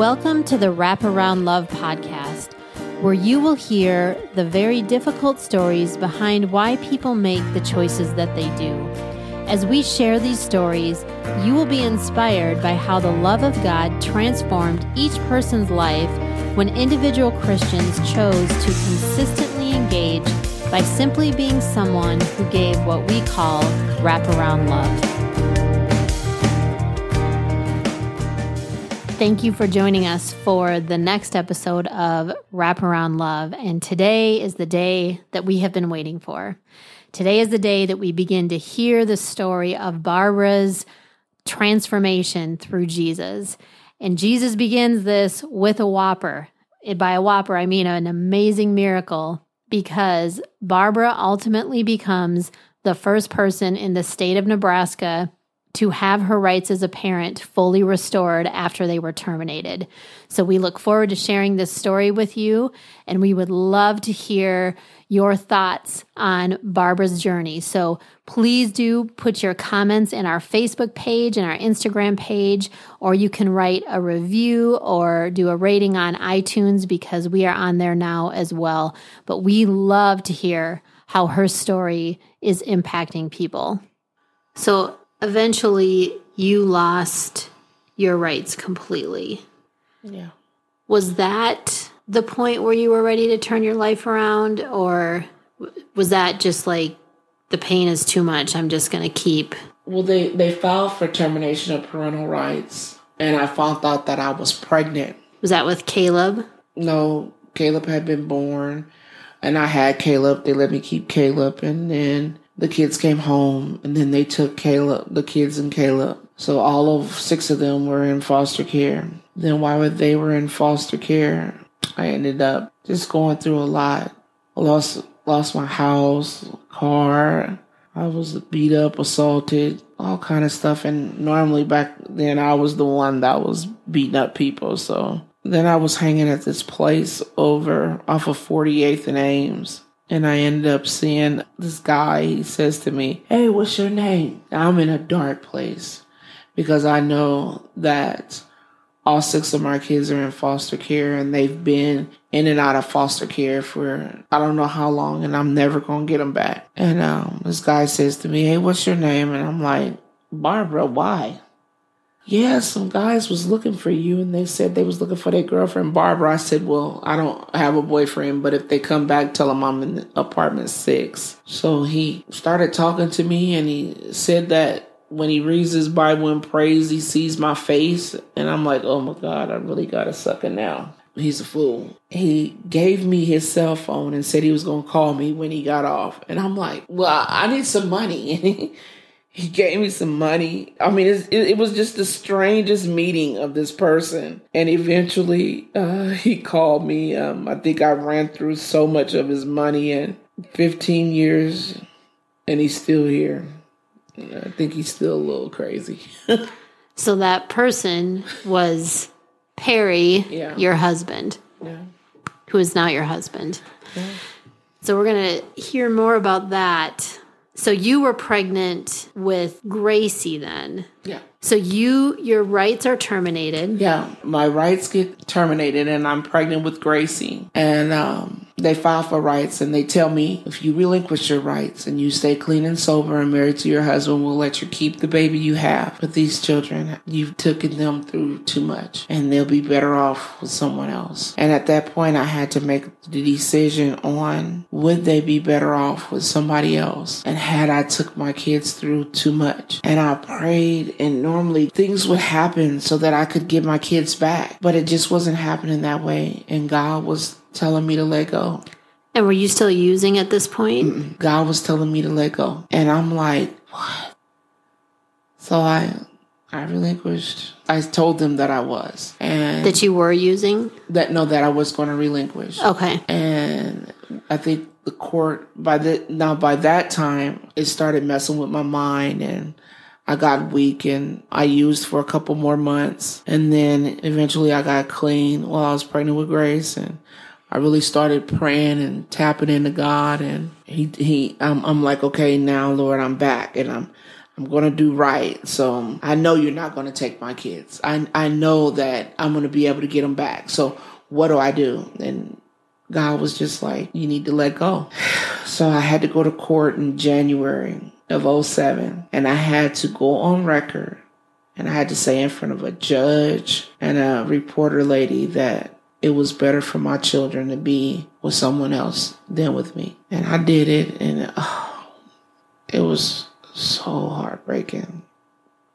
Welcome to the Wraparound Love podcast, where you will hear the very difficult stories behind why people make the choices that they do. As we share these stories, you will be inspired by how the love of God transformed each person's life when individual Christians chose to consistently engage by simply being someone who gave what we call wraparound love. Thank you for joining us for the next episode of Wraparound Love. And today is the day that we have been waiting for. Today is the day that we begin to hear the story of Barbara's transformation through Jesus. And Jesus begins this with a whopper. By a whopper, I mean an amazing miracle because Barbara ultimately becomes the first person in the state of Nebraska to have her rights as a parent fully restored after they were terminated. So we look forward to sharing this story with you, and we would love to hear your thoughts on Barbara's journey. So please do put your comments in our Facebook page and our Instagram page, or you can write a review or do a rating on iTunes because we are on there now as well. But we love to hear how her story is impacting people. So eventually you lost your rights completely. Yeah. Was that the point where you were ready to turn your life around or was that just like the pain is too much i'm just going to keep well they they filed for termination of parental rights and i found out that i was pregnant was that with caleb no caleb had been born and i had caleb they let me keep caleb and then the kids came home and then they took caleb the kids and caleb so all of six of them were in foster care then while they were in foster care I ended up just going through a lot. I lost lost my house, car. I was beat up, assaulted, all kind of stuff. And normally back then I was the one that was beating up people. So then I was hanging at this place over off of 48th and Ames. And I ended up seeing this guy. He says to me, Hey, what's your name? I'm in a dark place because I know that all six of my kids are in foster care and they've been in and out of foster care for I don't know how long and I'm never going to get them back. And um, this guy says to me, Hey, what's your name? And I'm like, Barbara, why? Yeah, some guys was looking for you and they said they was looking for their girlfriend Barbara. I said, Well, I don't have a boyfriend, but if they come back, tell them I'm in apartment six. So he started talking to me and he said that when he reads his Bible and prays, he sees my face, and I'm like, oh my God, I really got a sucker now. He's a fool. He gave me his cell phone and said he was going to call me when he got off. And I'm like, well, I need some money. He, gave me some money. I mean, it, it, was just the strangest meeting of this person. And eventually, uh, he called me. Um, I think I ran through so much of his money in 15 years, and he's still here. I think he's still a little crazy. so that person was Perry, yeah. your husband, yeah. who is now your husband. Yeah. So we're going to hear more about that. So you were pregnant with Gracie then. Yeah. So you your rights are terminated. Yeah, my rights get terminated and I'm pregnant with Gracie. And um they file for rights and they tell me if you relinquish your rights and you stay clean and sober and married to your husband, we'll let you keep the baby you have. But these children, you've taken them through too much and they'll be better off with someone else. And at that point, I had to make the decision on would they be better off with somebody else? And had I took my kids through too much? And I prayed and normally things would happen so that I could get my kids back, but it just wasn't happening that way. And God was telling me to let go. And were you still using at this point? Mm-mm. God was telling me to let go. And I'm like, what? So I I relinquished. I told them that I was. And that you were using? That no, that I was going to relinquish. Okay. And I think the court by the now by that time it started messing with my mind and I got weak and I used for a couple more months. And then eventually I got clean while I was pregnant with Grace and I really started praying and tapping into God and he he I'm, I'm like okay now Lord I'm back and I'm I'm going to do right. So um, I know you're not going to take my kids. I, I know that I'm going to be able to get them back. So what do I do? And God was just like, you need to let go. So I had to go to court in January of 07 and I had to go on record and I had to say in front of a judge and a reporter lady that it was better for my children to be with someone else than with me. And I did it and oh, it was so heartbreaking.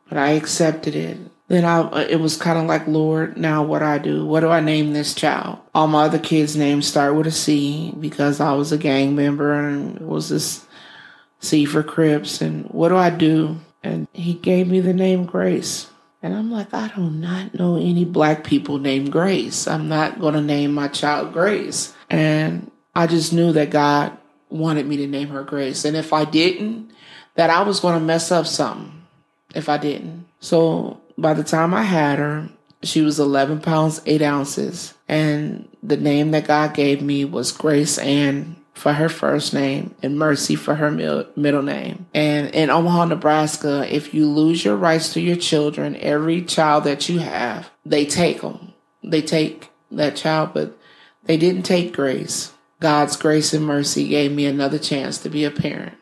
But I accepted it. Then I, uh, it was kind of like, Lord, now what I do? What do I name this child? All my other kids' names start with a C because I was a gang member and it was this C for Crips. And what do I do? And he gave me the name Grace. And I'm like, I do not know any black people named Grace. I'm not going to name my child Grace. And I just knew that God wanted me to name her Grace. And if I didn't, that I was going to mess up something if I didn't. So by the time I had her, she was 11 pounds, 8 ounces. And the name that God gave me was Grace Ann for her first name and Mercy for her middle name. And in Omaha, Nebraska, if you lose your rights to your children, every child that you have, they take them. They take that child, but they didn't take Grace. God's grace and mercy gave me another chance to be a parent.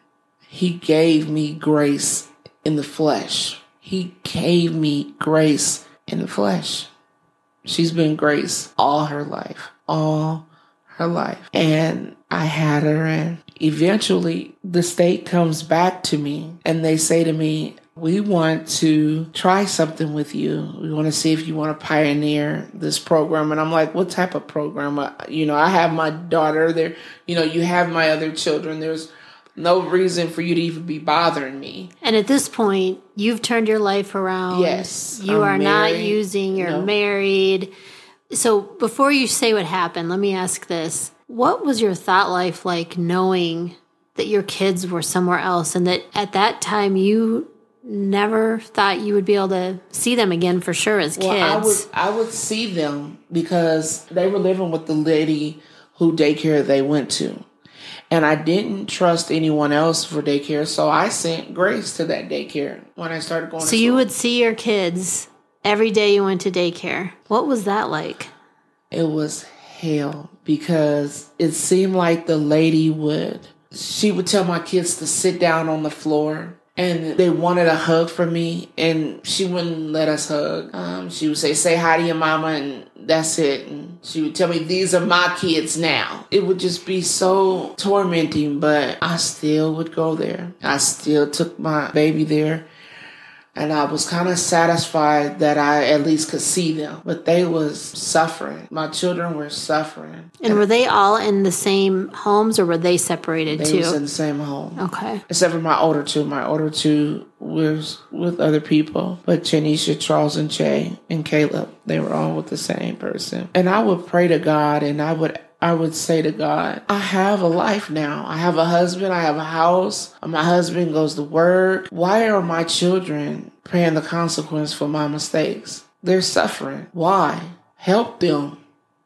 He gave me grace in the flesh. He gave me grace in the flesh. She's been grace all her life, all her life. And I had her, and eventually the state comes back to me and they say to me, we want to try something with you. We want to see if you want to pioneer this program. And I'm like, what type of program? Uh, you know, I have my daughter there. You know, you have my other children. There's no reason for you to even be bothering me. And at this point, you've turned your life around. Yes. You I'm are married. not using, you're no. married. So before you say what happened, let me ask this. What was your thought life like knowing that your kids were somewhere else and that at that time you never thought you would be able to see them again for sure as well, kids? I would I would see them because they were living with the lady who daycare they went to and I didn't trust anyone else for daycare, so I sent Grace to that daycare when I started going. So you would see your kids every day you went to daycare. What was that like? It was hell because it seemed like the lady would. She would tell my kids to sit down on the floor and they wanted a hug from me and she wouldn't let us hug um, she would say say hi to your mama and that's it and she would tell me these are my kids now it would just be so tormenting but i still would go there i still took my baby there and I was kind of satisfied that I at least could see them. But they was suffering. My children were suffering. And were they all in the same homes, or were they separated they too? was in the same home. Okay. Except for my older two. My older two was with other people, but Chanisha, Charles, and Jay and Caleb, they were all with the same person. And I would pray to God, and I would I would say to God, I have a life now. I have a husband. I have a house. My husband goes to work. Why are my children paying the consequence for my mistakes? They're suffering. Why? Help them.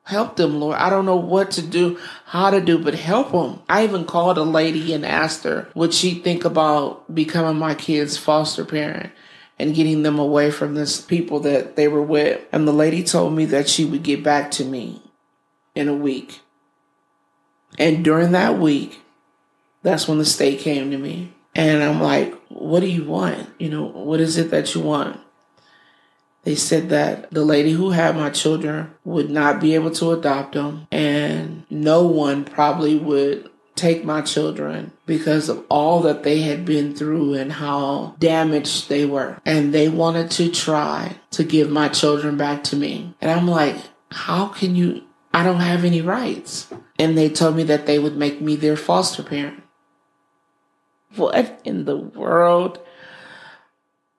Help them, Lord. I don't know what to do, how to do, but help them. I even called a lady and asked her, would she think about becoming my kid's foster parent? and getting them away from this people that they were with. And the lady told me that she would get back to me in a week. And during that week, that's when the state came to me. And I'm like, what do you want? You know, what is it that you want? They said that the lady who had my children would not be able to adopt them, and no one probably would take my children because of all that they had been through and how damaged they were. And they wanted to try to give my children back to me. And I'm like, how can you I don't have any rights. And they told me that they would make me their foster parent. What in the world?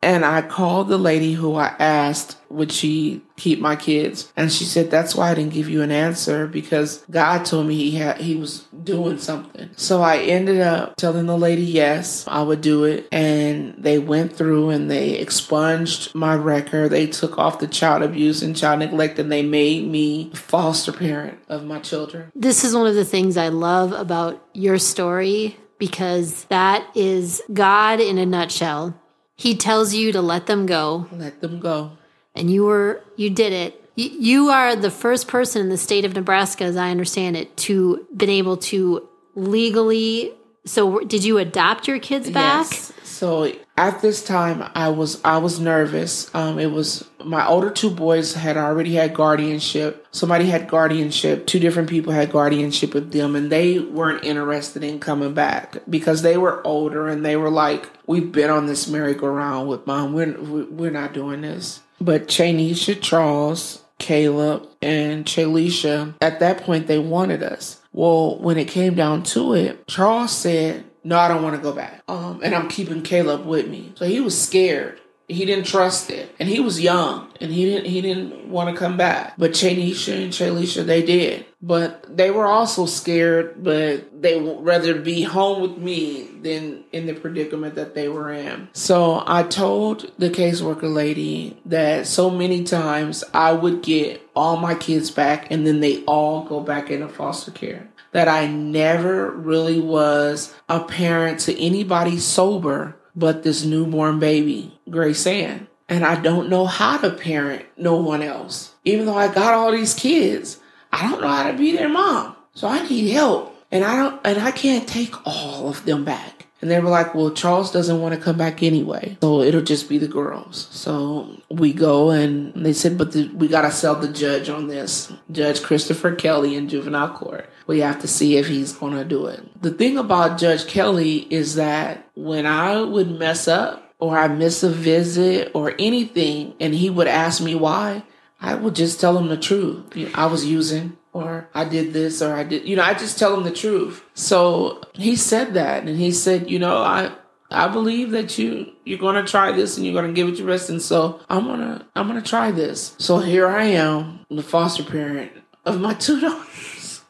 And I called the lady who I asked, would she keep my kids? And she said, that's why I didn't give you an answer because God told me he had, he was doing something. So I ended up telling the lady, yes, I would do it. And they went through and they expunged my record. They took off the child abuse and child neglect and they made me foster parent of my children. This is one of the things I love about your story because that is God in a nutshell He tells you to let them go, Let them go. and you were you did it. You, you are the first person in the state of Nebraska, as I understand it, to been able to legally. So, did you adopt your kids back? Yes. So at this time, I was I was nervous. Um, it was my older two boys had already had guardianship. Somebody had guardianship. Two different people had guardianship with them, and they weren't interested in coming back because they were older and they were like, "We've been on this merry-go-round with mom. We're we're not doing this." But Chanisha, Charles, Caleb, and Chalisha, at that point, they wanted us. Well, when it came down to it, Charles said, no, I don't want to go back. Um, and I'm keeping Caleb with me. So he was scared. He didn't trust it. And he was young and he didn't he didn't want to come back. But Chanisha and Chalisha, they did. But they were also scared, but they would rather be home with me than in the predicament that they were in. So I told the caseworker lady that so many times I would get all my kids back and then they all go back into foster care that I never really was a parent to anybody sober but this newborn baby, Grace Ann. And I don't know how to parent no one else. Even though I got all these kids, I don't know how to be their mom. So I need help. And I don't and I can't take all of them back. And they were like, well, Charles doesn't want to come back anyway. So it'll just be the girls. So we go and they said, but the, we got to sell the judge on this. Judge Christopher Kelly in juvenile court. We have to see if he's going to do it. The thing about Judge Kelly is that when I would mess up or I miss a visit or anything and he would ask me why, I would just tell him the truth. I was using or I did this or I did, you know, I just tell him the truth. So he said that and he said, you know, I, I believe that you you're gonna try this and you're gonna give it your best, and so I'm gonna I'm gonna try this. So here I am, the foster parent of my two daughters,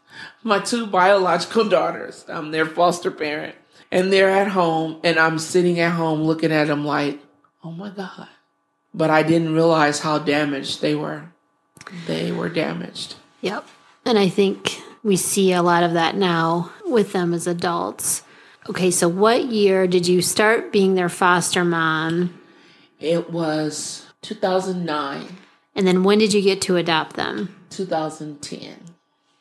my two biological daughters. I'm their foster parent, and they're at home, and I'm sitting at home looking at them like, oh my god. But I didn't realize how damaged they were. They were damaged. Yep. And I think we see a lot of that now with them as adults. Okay, so what year did you start being their foster mom? It was 2009, And then when did you get to adopt them? 2010.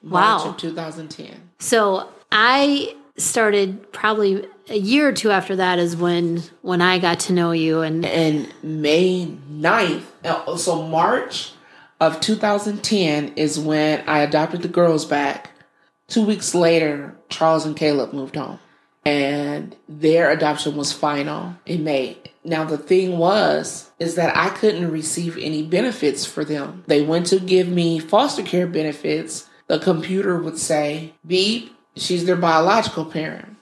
Wow. March of 2010. So I started probably a year or two after that is when when I got to know you and And May 9th, uh, so March of 2010 is when I adopted the girls back. Two weeks later, Charles and Caleb moved home. And their adoption was final in May. Now the thing was is that I couldn't receive any benefits for them. They went to give me foster care benefits. The computer would say, "Beep, she's their biological parent."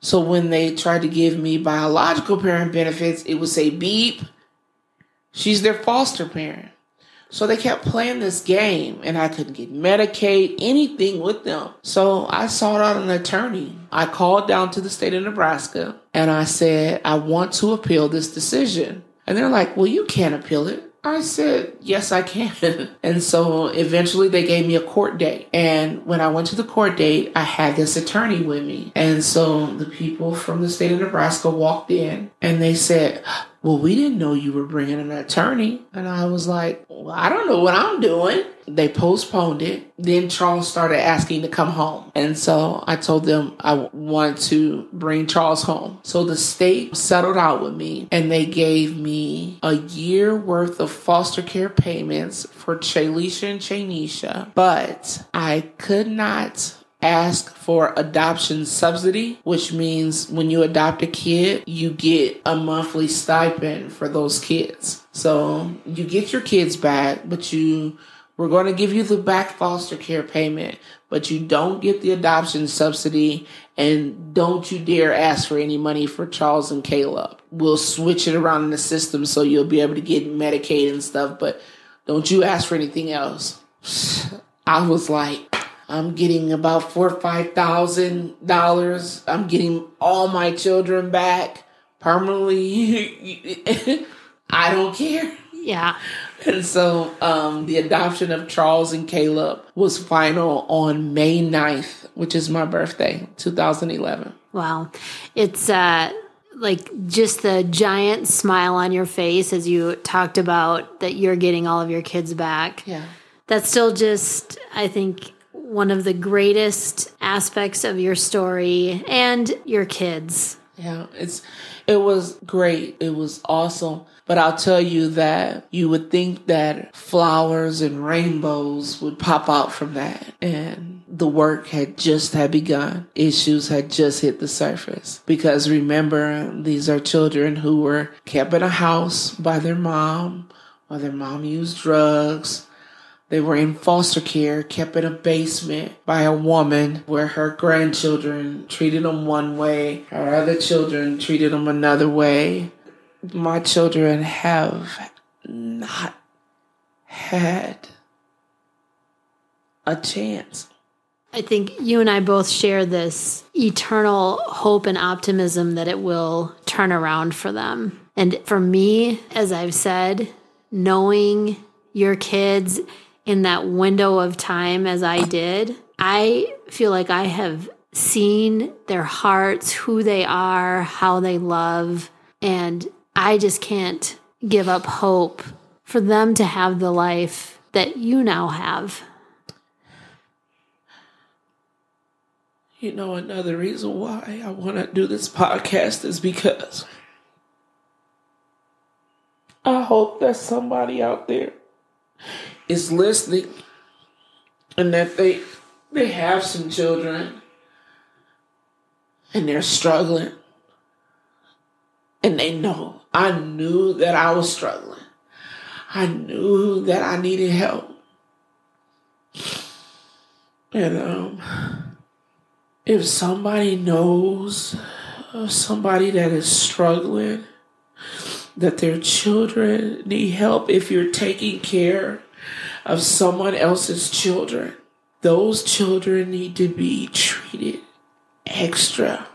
So when they tried to give me biological parent benefits, it would say, "Beep, she's their foster parent." So they kept playing this game and I couldn't get Medicaid, anything with them. So I sought out an attorney. I called down to the state of Nebraska and I said, I want to appeal this decision. And they're like, well, you can't appeal it. I said, yes, I can. and so eventually they gave me a court date. And when I went to the court date, I had this attorney with me. And so the people from the state of Nebraska walked in and they said, well, we didn't know you were bringing an attorney. And I was like, well, I don't know what I'm doing. They postponed it. Then Charles started asking to come home. And so I told them I wanted to bring Charles home. So the state settled out with me and they gave me a year worth of foster care payments for Chalisha and Chanisha. But I could not ask for adoption subsidy, which means when you adopt a kid, you get a monthly stipend for those kids. So you get your kids back, but you we're going to give you the back foster care payment, but you don't get the adoption subsidy and don't you dare ask for any money for Charles and Caleb. We'll switch it around in the system so you'll be able to get Medicaid and stuff, but don't you ask for anything else. I was like, I'm getting about four or five thousand dollars. I'm getting all my children back permanently. I don't care. yeah. And so um, the adoption of Charles and Caleb was final on May 9th, which is my birthday, 2011. Wow. It's uh like just the giant smile on your face as you talked about that you're getting all of your kids back. Yeah. That's still just, I think, one of the greatest aspects of your story and your kids. Yeah, it's it was great. It was awesome. But I'll tell you that you would think that flowers and rainbows would pop out from that. And the work had just had begun. Issues had just hit the surface. Because remember, these are children who were kept in a house by their mom, or their mom used drugs. They were in foster care, kept in a basement by a woman where her grandchildren treated them one way, her other children treated them another way. My children have not had a chance. I think you and I both share this eternal hope and optimism that it will turn around for them. And for me, as I've said, knowing your kids in that window of time as I did, I feel like I have seen their hearts, who they are, how they love, and I just can't give up hope for them to have the life that you now have. You know, another reason why I want to do this podcast is because I hope that somebody out there is listening and that they they have some children and they're struggling and they know I knew that I was struggling. I knew that I needed help. And um if somebody knows of somebody that is struggling, that their children need help, if you're taking care of someone else's children, those children need to be treated extra.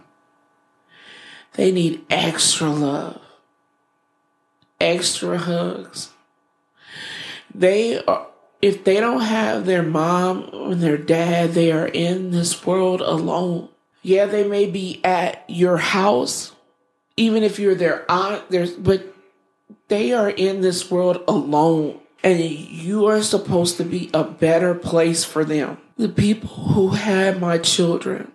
They need extra love, extra hugs. They are if they don't have their mom and their dad, they are in this world alone. Yeah, they may be at your house, even if you're their aunt, there's but they are in this world alone. And you are supposed to be a better place for them. The people who had my children,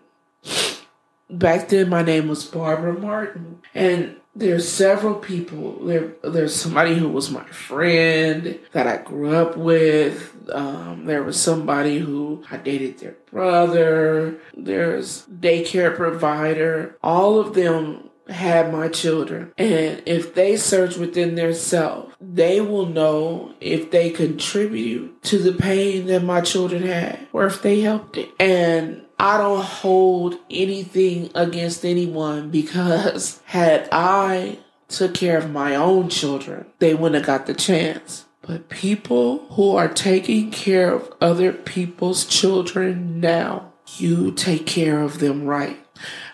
back then my name was Barbara Martin. And there's several people. There, there's somebody who was my friend that I grew up with. Um, there was somebody who I dated their brother. There's daycare provider. All of them had my children. And if they search within their self, they will know if they contribute to the pain that my children had or if they helped it. And I don't hold anything against anyone because had I took care of my own children, they wouldn't have got the chance. But people who are taking care of other people's children now, you take care of them right.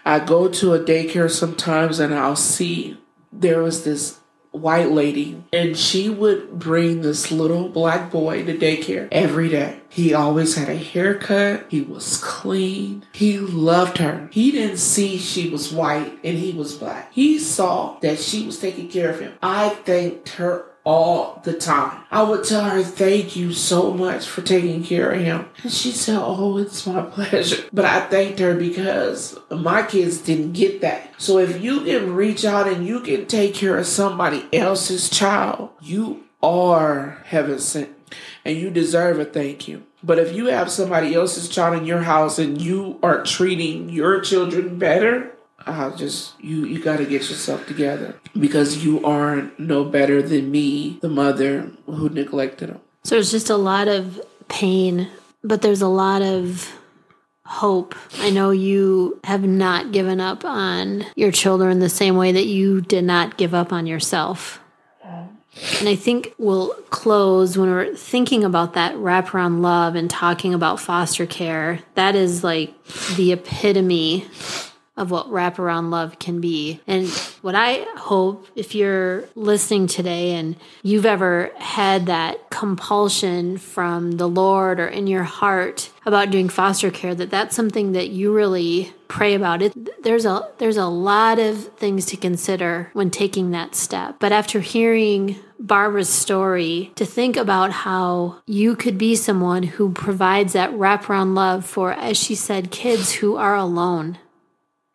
I go to a daycare sometimes and I'll see there was this white lady and she would bring this little black boy to daycare every day. He always had a haircut. He was clean. He loved her. He didn't see she was white and he was black. He saw that she was taking care of him. I thanked her all the time. I would tell her, Thank you so much for taking care of him. And she said, Oh, it's my pleasure. But I thanked her because my kids didn't get that. So if you can reach out and you can take care of somebody else's child, you are heaven sent and you deserve a thank you. But if you have somebody else's child in your house and you are treating your children better, I just you you got to get yourself together because you are no better than me, the mother who neglected them. So it's just a lot of pain, but there's a lot of hope. I know you have not given up on your children the same way that you did not give up on yourself. And I think we'll close when we're thinking about that wraparound love and talking about foster care. That is like the epitome of what wraparound love can be. And what I hope, if you're listening today and you've ever had that compulsion from the Lord or in your heart about doing foster care, that that's something that you really pray about. It there's a there's a lot of things to consider when taking that step. But after hearing Barbara's story to think about how you could be someone who provides that wraparound love for as she said kids who are alone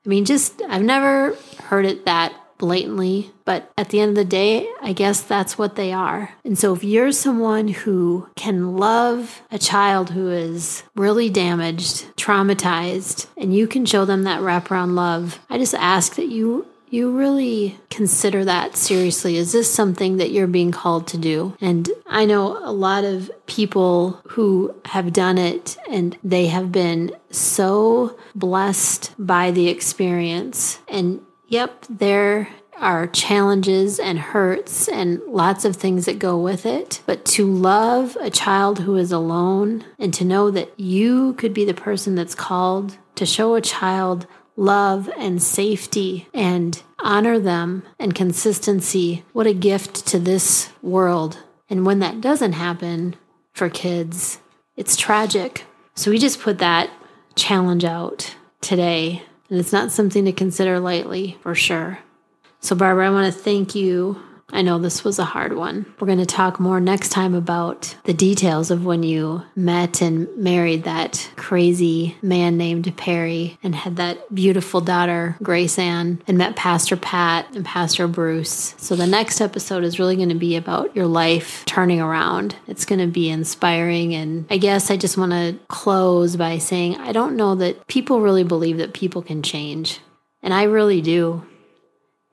I mean, just, I've never heard it that blatantly, but at the end of the day, I guess that's what they are. And so if you're someone who can love a child who is really damaged, traumatized, and you can show them that wraparound love, I just ask that you you really consider that seriously. Is this something that you're being called to do? And I know a lot of people who have done it and they have been so blessed by the experience. And yep, there are challenges and hurts and lots of things that go with it. But to love a child who is alone and to know that you could be the person that's called to show a child love and safety and honor them and consistency. What a gift to this world. And when that doesn't happen for kids, it's tragic. So we just put that challenge out today. And it's not something to consider lightly for sure. So, Barbara, I want to thank you I know this was a hard one. We're going to talk more next time about the details of when you met and married that crazy man named Perry and had that beautiful daughter, Grace Ann, and met Pastor Pat and Pastor Bruce. So the next episode is really going to be about your life turning around. It's going to be inspiring. And I guess I just want to close by saying I don't know that people really believe that people can change. And I really do.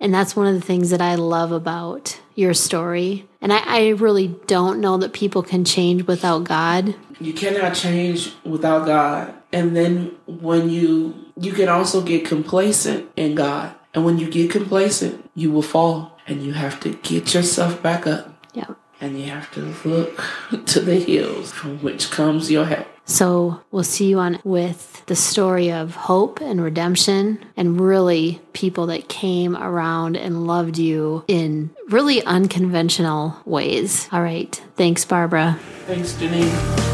And that's one of the things that I love about your story. And I, I, really don't know that people can change without God. You cannot change without God. And then when you you can also get complacent in God. And when you get complacent, you will fall. And you have to get yourself back up. Yeah. And you have to look to the hills from which comes your help. So we'll see you on with the story of hope and redemption and really people that came around and loved you in really unconventional ways. All right. Thanks, Barbara. Thanks, Janine.